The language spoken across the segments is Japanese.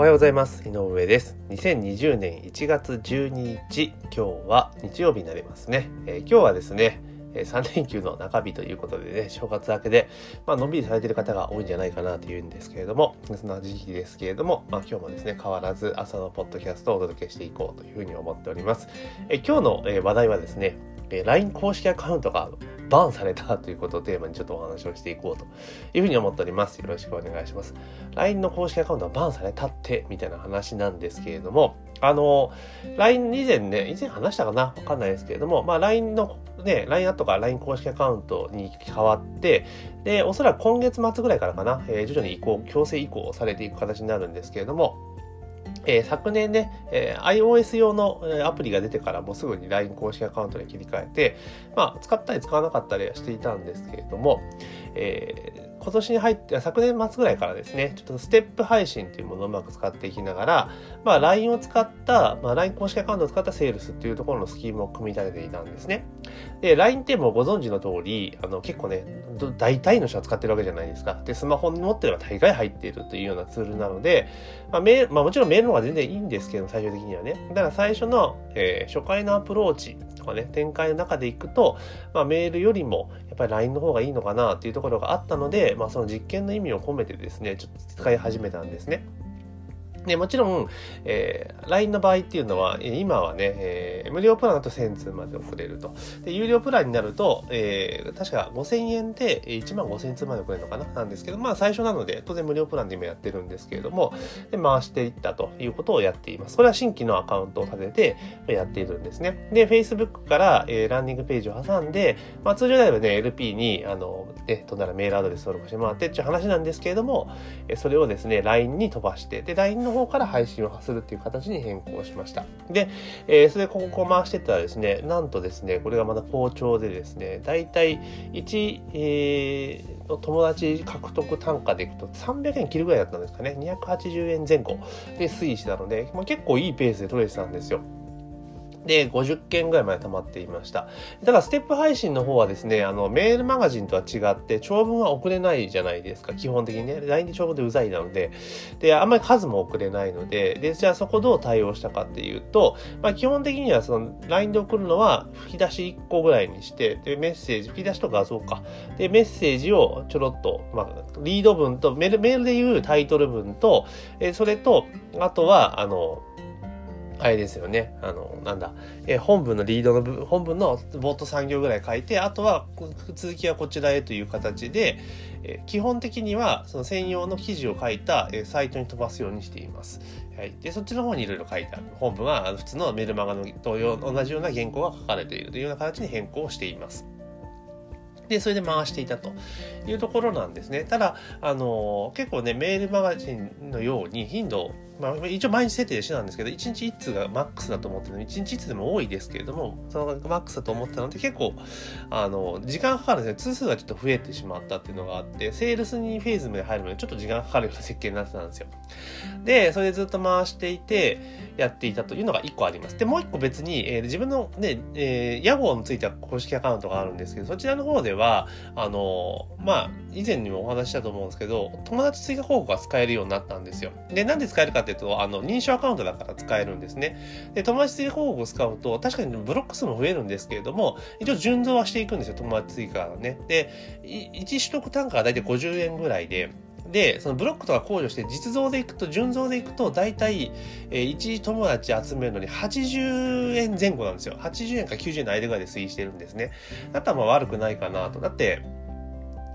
おはようございます。井上です。2020年1月12日、今日は日曜日になりますね。えー今日はですね、3連休の中日ということでね、正月明けで、まあのんびりされてる方が多いんじゃないかなというんですけれども、そんな時期ですけれども、まあ今日もですね、変わらず朝のポッドキャストをお届けしていこうというふうに思っております。え今日の、話題はですね、LINE 公式アカウントがバンされたということをテーマにちょっとお話をしていこうというふうに思っております。よろしくお願いします。LINE の公式アカウントがバンされたってみたいな話なんですけれども、あの、LINE 以前ね、以前話したかな？わかんないですけれども、まあ LINE のね、LINE アットから LINE 公式アカウントに変わって、で、おそらく今月末ぐらいからかな、えー徐々に移行、強制移行されていく形になるんですけれども、えー昨年ね、えー iOS 用のアプリが出てからもうすぐに LINE 公式アカウントに切り替えて、まあ、使ったり使わなかったりはしていたんですけれども、えー今年に入って、昨年末ぐらいからですね、ちょっとステップ配信というものをうまく使っていきながら、まあ、LINE を使った、まあ、LINE 公式アカウントを使ったセールスっていうところのスキームを組み立てていたんですね。で、LINE ってもうご存知の通り、あの、結構ね、ど大体の人は使ってるわけじゃないですか。で、スマホに持ってれば大概入っているというようなツールなので、まあ、メまあもちろんメールの方が全然いいんですけど、最終的にはね。だから最初の、えー初回のアプローチとかね、展開の中でいくと、まあメールよりも、やっぱり LINE の方がいいのかなっていうところがあったので、まあその実験の意味を込めてですね、ちょっと使い始めたんですね。で、もちろん、えー LINE の場合っていうのは、今はね、えー無料プランだと1000通まで送れると。で、有料プランになると、えー確か5000円で1万5000通まで送れるのかな？なんですけど、まあ最初なので、当然無料プランで今やってるんですけれども、で、回していったということをやっています。これは新規のアカウントを立ててやっているんですね。で、Facebook から、えーランディングページを挟んで、まあ通常であればね、LP に、あの、え、とならメールアドレス登録してもらってっていう話なんですけれども、それをですね、LINE に飛ばして、で、LINE のの方から配信をするっていう形に変更しました。で、えーそれでここを回してたらですね、なんとですね、これがまた好調でですね、だいたい1、えーの友達獲得単価でいくと300円切るぐらいだったんですかね、280円前後で推移したので、まあ、結構いいペースで取れてたんですよ。で、50件ぐらいまで溜まっていました。だから、ステップ配信の方はですね、あの、メールマガジンとは違って、長文は送れないじゃないですか、基本的にね。LINE で長文でうざいなので。で、あんまり数も送れないので、で、じゃあそこどう対応したかっていうと、まあ、基本的にはその、LINE で送るのは、吹き出し1個ぐらいにして、で、メッセージ、吹き出しと画像か。で、メッセージをちょろっと、まあ、リード文と、メール、メールで言うタイトル文と、えそれと、あとは、あの、あれですよね。あの、なんだ。えー本文のリードの部分、本文の冒頭3行ぐらい書いて、あとは続きはこちらへという形で、えー基本的にはその専用の記事を書いた、えーサイトに飛ばすようにしています。はい。で、そっちの方にいろいろ書いてある。本文は普通のメルマガの同様、同じような原稿が書かれているというような形に変更しています。で、それで回していたというところなんですね。ただ、あの結構ね、メールマガジンのように頻度、まあ、一応毎日設定してたんですけど、1日1通がマックスだと思ってるの、1日1通でも多いですけれども、そのマックスだと思ってたので、結構、あの、時間かかるんですね。通数がちょっと増えてしまったっていうのがあって、セールスにフェーズまで入るまでちょっと時間かかるような設計になってたんですよ。で、それでずっと回していて、やっていたというのが1個あります。で、もう1個別に、えー自分のね、えー、屋号については公式アカウントがあるんですけど、そちらの方では、あの、まあ、以前にもお話ししたと思うんですけど、友達追加広告が使えるようになったんですよ。で、なんで使えるかっていうと、あの、認証アカウントだから使えるんですね。で、友達追加広告を使うと、確かにブロック数も増えるんですけれども、一応順増はしていくんですよ、友達追加がね。で、1取得単価が大体50円ぐらいで、で、そのブロックとか控除して実増でいくと、順増でいくと、大体、えー、1友達集めるのに80円前後なんですよ。80円か90円の間ぐらいで推移してるんですね。だったらまあ悪くないかなと。だって、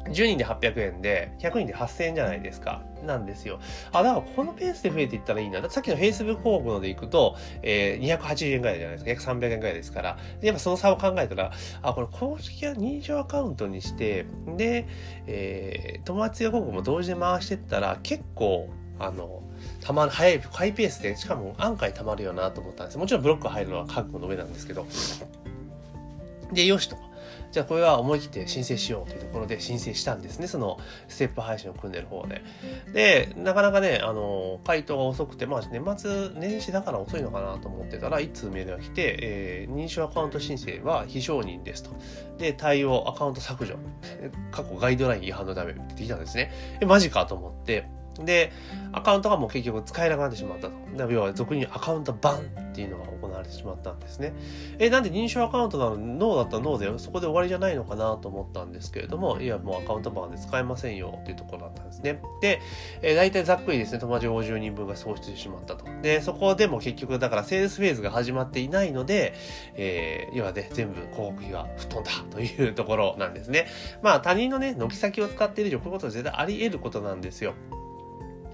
10人で800円で、100人で8000円じゃないですか。なんですよ。あ、だからこのペースで増えていったらいいな。さっきの Facebook 広告のでいくと、えー、280円ぐらいじゃないですか。約300円ぐらいですから。やっぱその差を考えたら、あ、これ公式や認証アカウントにして、で、えー、友達が広告も同時で回していったら、結構、あの、たまる、早い、ハイペースで、しかも安価にたまるよなと思ったんです。もちろんブロック入るのは覚悟の上なんですけど。で、よしと。じゃあこれは思い切って申請しようというところで申請したんですね。そのステップ配信を組んでる方で。で、なかなかね、あの、回答が遅くて、まあ年末年始だから遅いのかなと思ってたら、一通メールが来て、えー認証アカウント申請は非承認ですと。で、対応アカウント削除。過去ガイドライン違反のためって来たんですね。え、マジかと思って。で、アカウントがもう結局使えなくなってしまったと。要は俗にアカウントバンっていうのが行われてしまったんですね。え、なんで認証アカウントなの？ノーだったらノーでそこで終わりじゃないのかなと思ったんですけれども、いや、もうアカウントバンで使えませんよっていうところだったんですね。で、えー、大体ざっくりですね、友達50人分が喪失してしまったと。で、そこでも結局だからセールスフェーズが始まっていないので、えー、要はね、全部広告費が吹っ飛んだというところなんですね。まあ他人のね、軒先を使っている以上、こういうことは絶対あり得ることなんですよ。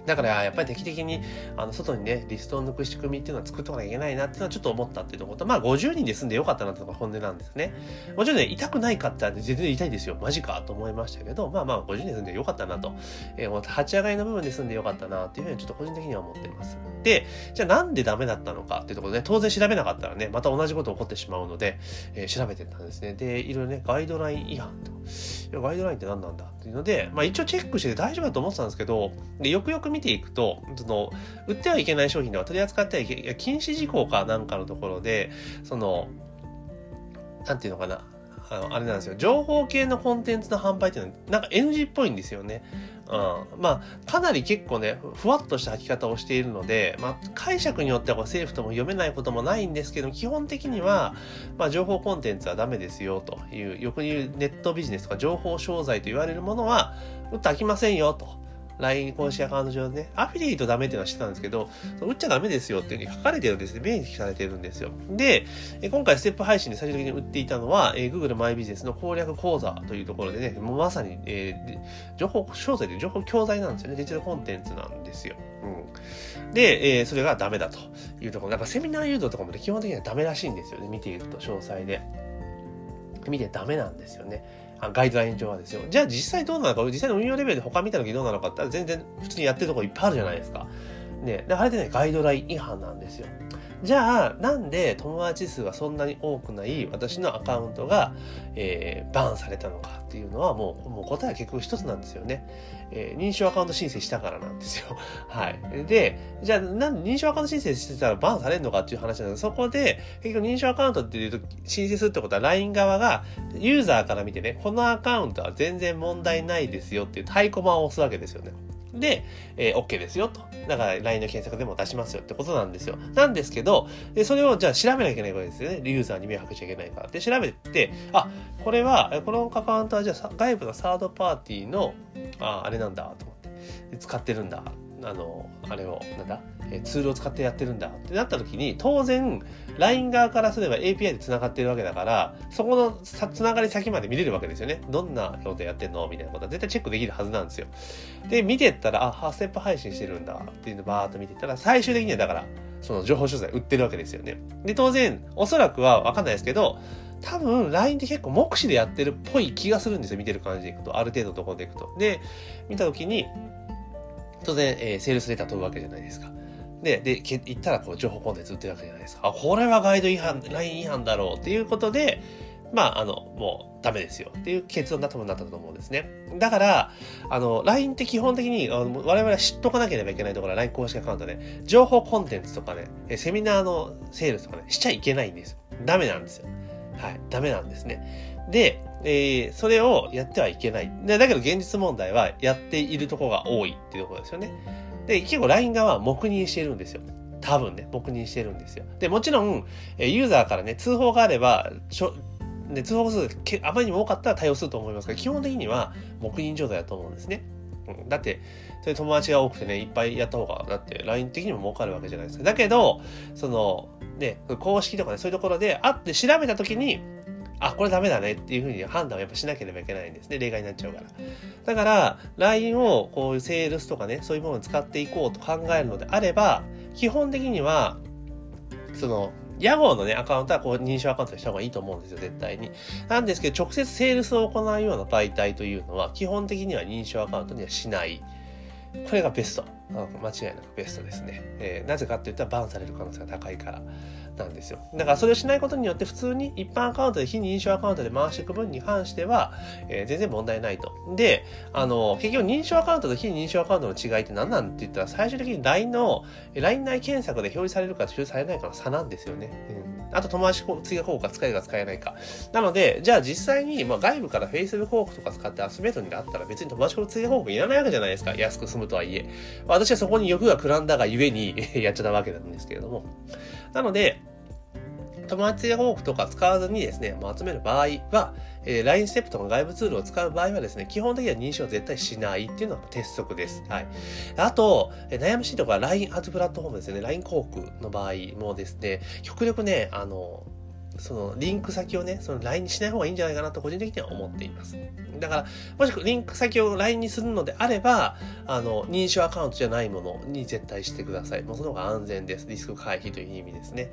だからやっぱり定期的にあの外にねリストを抜く仕組みっていうのは作っておかなきゃいけないなっていうのはちょっと思ったっていうところ。とまあ50人で済んでよかったなっていうのが本音なんですね。もちろんね痛くないかって全然痛いですよ。マジかと思いましたけどまあまあ50人で済んでよかったなと、えー、立ち上がりの部分で済んでよかったなっていうふうにちょっと個人的には思っています。でじゃあなんでダメだったのかっていうところで、ね、当然調べなかったらねまた同じこと起こってしまうので、えー、調べてたんですね。でいろいろねガイドライン違反と。ガイドラインって何なんだっていうので、まあ、一応チェックして大丈夫だと思ってたんですけどでよくよく見ていくとその売ってはいけない商品では取り扱ってはいけ禁止事項かなんかのところでそのなんていうのかなあのあれなんですよ情報系のコンテンツの販売っていうのはなんか NG っぽいんですよね。うん、まあかなり結構ねふわっとした書き方をしているので、まあ、解釈によっては政府とも読めないこともないんですけど基本的には、まあ、情報コンテンツはダメですよというよく言うネットビジネスとか情報商材と言われるものは打って飽きませんよと。LINE 公式アカウント上でね、アフィリエイトダメっていうのは知ってたんですけど、売っちゃダメですよっていうふうに書かれてるんですね。明記されてるんですよ。で、今回ステップ配信で最終的に売っていたのは、えー、Google マイビジネスの攻略講座というところでね、もうまさに、えー、情報商材で情報教材なんですよね。デジタルコンテンツなんですよ。うん。で、えー、それがダメだというところ。なんかセミナー誘導とかもね、基本的にはダメらしいんですよね。見ていくと詳細で。見てダメなんですよね。ガイドライン上はですよ。じゃあ実際どうなのか、実際の運用レベルで他見た時どうなのかって全然普通にやってるとこいっぱいあるじゃないですか。ね、であれでね、ガイドライン違反なんですよ。じゃあ、なんで友達数がそんなに多くない私のアカウントが、えー、バーンされたのかっていうのはもう、もう答えは結局一つなんですよね。えー、認証アカウント申請したからなんですよ。はい。で、じゃあ、なん認証アカウント申請してたらバーンされるのかっていう話なんですそこで、結局認証アカウントっていうと、申請するってことは LINE 側がユーザーから見てね、このアカウントは全然問題ないですよっていう太鼓判を押すわけですよね。で、えー、OK ですよと。だから LINE の検索でも出しますよってことなんですよ。なんですけど、でそれをじゃあ調べなきゃいけないわけですよね。ユーザーに迷惑しちゃいけないから。で、調べて、あ、これは、このアカウントはじゃあ外部のサードパーティーの、あ、あれなんだと思って。使ってるんだ。あの、あれを、なんだ、えツールを使ってやってるんだってなった時に、当然、LINE 側からすれば API で繋がってるわけだから、そこのさ繋がり先まで見れるわけですよね。どんな用途やってんの？みたいなことは絶対チェックできるはずなんですよ。で、見てったら、あ、ステップ配信してるんだっていうのをバーっと見てたら、最終的にはだから、その情報商材売ってるわけですよね。で、当然、おそらくはわかんないですけど、多分 LINE って結構目視でやってるっぽい気がするんですよ。見てる感じでいくと。ある程度のところでいくと。で、見たときに、当然、えー、セールスレター飛ぶわけじゃないですか。で、で、行ったらこう情報コンテンツ売ってるわけじゃないですか。あ、これはガイド違反、ライン違反だろうっていうことで、まあ、あの、もうダメですよっていう結論だとなったと思うんですね。だから、あの、LINE って基本的にあの我々は知っとかなければいけないところは LINE 公式アカウントで、情報コンテンツとかね、セミナーのセールスとかね、しちゃいけないんですよ。ダメなんですよ。はい。ダメなんですね。で、えー、それをやってはいけない。でだけど現実問題はやっているところが多いっていうところですよね。で、結構 LINE 側は黙認してるんですよ。多分ね、黙認してるんですよ。で、もちろん、えユーザーからね、通報があれば、しょで通報数けあまりにも多かったら対応すると思いますが、基本的には黙認状態だと思うんですね。うん、だって、それ友達が多くてね、いっぱいやった方が、だって LINE 的にも儲かるわけじゃないですか。だけど、その、ね、公式とかね、そういうところで会って調べたときに、あ、これダメだねっていうふうに判断をやっぱしなければいけないんですね。例外になっちゃうから。だから、LINE をこういうセールスとかね、そういうものを使っていこうと考えるのであれば、基本的には、その、屋号のね、アカウントはこう認証アカウントにした方がいいと思うんですよ、絶対に。なんですけど、直接セールスを行うような媒体というのは、基本的には認証アカウントにはしない。これがベスト。間違いなくベストですね。えー、なぜかって言ったらバンされる可能性が高いから。なんですよ。だからそれをしないことによって普通に一般アカウントで非認証アカウントで回していく分に関しては、えー、全然問題ないと。で、あの、結局認証アカウントと非認証アカウントの違いって何なん？って言ったら最終的に LINE の、LINE 内検索で表示されるか表示されないかの差なんですよね。うんあと友達追加広告が使えるか使えないか。なので、じゃあ実際に、まあ、外部から Facebook 広告とか使って集めるんであったら別に友達追加広告いらないわけじゃないですか。安く済むとはいえ。私はそこに欲がくらんだがゆえに やっちゃったわけなんですけれども。なので、友達追加広告とか使わずにですね、まあ、集める場合は、えー、LINE ステップとか外部ツールを使う場合はですね、基本的には認証絶対しないっていうのが鉄則です。はい。あと、えー、悩ましいところは LINE アートプラットフォームですね。LINE 広告の場合もですね、極力ね、あの、そのリンク先をね、その LINE にしない方がいいんじゃないかなと個人的には思っています。だから、もしくはリンク先を LINE にするのであれば、あの、認証アカウントじゃないものに絶対してください。もうその方が安全です。リスク回避という意味ですね。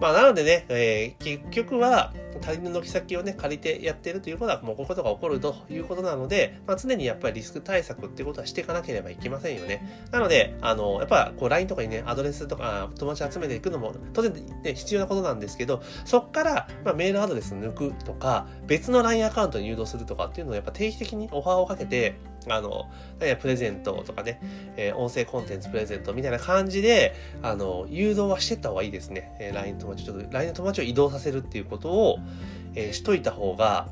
まあ、なのでね、えー、結局は、他人の軒先をね、借りてやってるということは、もうこういうことが起こるということなので、まあ、常にやっぱりリスク対策っていうことはしていかなければいけませんよね。なので、あの、やっぱ、こう、LINE とかにね、アドレスとか、友達集めていくのも、当然、ね、必要なことなんですけど、そっから、まあ、メールアドレス抜くとか、別の LINE アカウントに誘導するとかっていうのをやっぱ定期的にオファーをかけて、あの、プレゼントとかね、えー、音声コンテンツプレゼントみたいな感じで、あの、誘導はしてった方がいいですね。えー、LINE 友達、ちょっと LINE 友達を移動させるっていうことを、えー、しといた方が、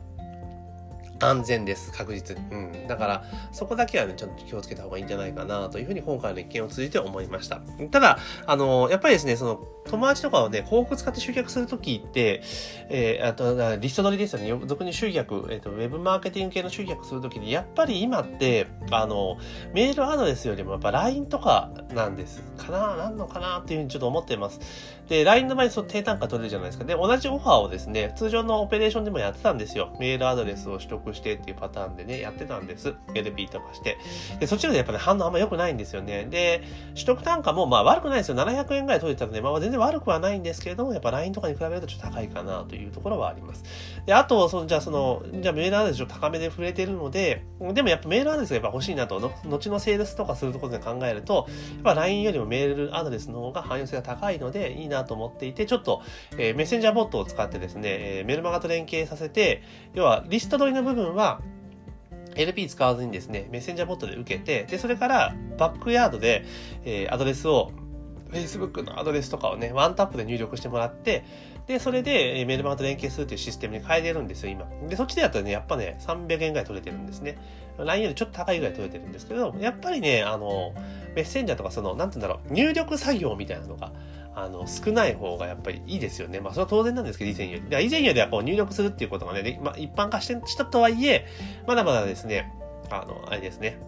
安全です。確実に。うん。だから、そこだけはね、ちょっと気をつけた方がいいんじゃないかな、というふうに今回の一件を通じて思いました。ただ、あの、やっぱりですね、その、友達とかをね、広告使って集客するときって、えー、あと、リスト取りですよね。俗に集客、えっ、ー、と、ウェブマーケティング系の集客するときに、やっぱり今って、あの、メールアドレスよりもやっぱ LINE とかなんです。かななんのかなっていうふうにちょっと思ってます。で、LINE の場合、その低単価取れるじゃないですか。で、同じオファーをですね、通常のオペレーションでもやってたんですよ。メールアドレスを取得してっていうパターンでね、やってたんです。LP とかして。で、そっちらでやっぱり、ね、反応あんま良くないんですよね。で、取得単価もまあ悪くないですよ。700円ぐらい取れたので、まあ全然悪くはないんですけれども、やっぱ LINE とかに比べるとちょっと高いかなというところはあります。で、あと、その、じゃあその、じゃあメールアドレスちょっと高めで触れてるので、でもやっぱメールアドレスがやっぱ欲しいなと、の後のセールスとかするところで考えると、やっぱ LINE よりもメールアドレスの方が汎用性が高いので、いいなと思っていて、ちょっと、えー、メッセンジャーボットを使ってですね、えー、メルマガと連携させて、要はリスト取りの部分は、LP 使わずにですね、メッセンジャーボットで受けて、で、それからバックヤードで、えー、アドレスを Facebook のアドレスとかをね、ワンタップで入力してもらって、で、それでメルマガと連携するというシステムに変えれるんですよ、今。で、そっちでやったらね、やっぱね、300円ぐらい取れてるんですね。LINE よりちょっと高いぐらい取れてるんですけど、やっぱりね、あの、メッセンジャーとかその、なんて言うんだろう、入力作業みたいなのが、あの、少ない方がやっぱりいいですよね。まあ、それは当然なんですけど、以前より。以前よりはこう入力するっていうことがね、まあ、一般化してしたとはいえ、まだまだですね、あの、あれですね、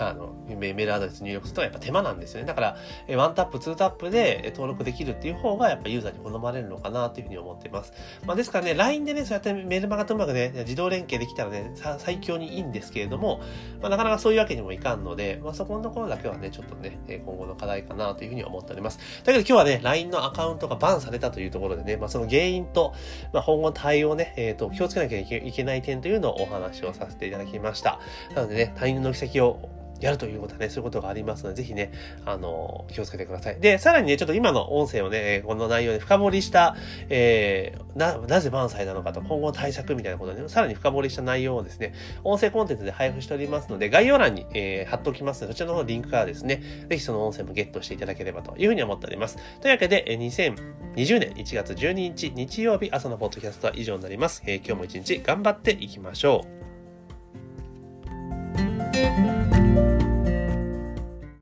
あの、メールアドレス入力するとやっぱ手間なんですよね。だから、えワンタップ、ツータップで登録できるっていう方がやっぱユーザーに好まれるのかなというふうに思っています。まあ、ですからね、LINE でね、そうやってメールマガとうまくね、自動連携できたらね、最強にいいんですけれども、まあ、なかなかそういうわけにもいかんので、まあ、そこのところだけはね、ちょっとね、今後の課題かなというふうに思っております。だけど今日はね、LINE のアカウントがバンされたというところでね、まあ、その原因と、まあ、今後の対応ね、えっ、ー、と、気をつけなきゃいけない点というのをお話をさせていただきました。なのでね、他人の軌跡をやるということはね、そういうことがありますので、ぜひね、あの、気をつけてください。で、さらにね、ちょっと今の音声をね、この内容で深掘りした、えー、な、なぜ満載なのかと、今後の対策みたいなことで、ね、さらに深掘りした内容をですね、音声コンテンツで配布しておりますので、概要欄に、えー、貼っておきますので、そちらの方のリンクからですね、ぜひその音声もゲットしていただければというふうに思っております。というわけで、2020年1月12日日曜日朝のポッドキャストは以上になります。えー、今日も一日頑張っていきましょう。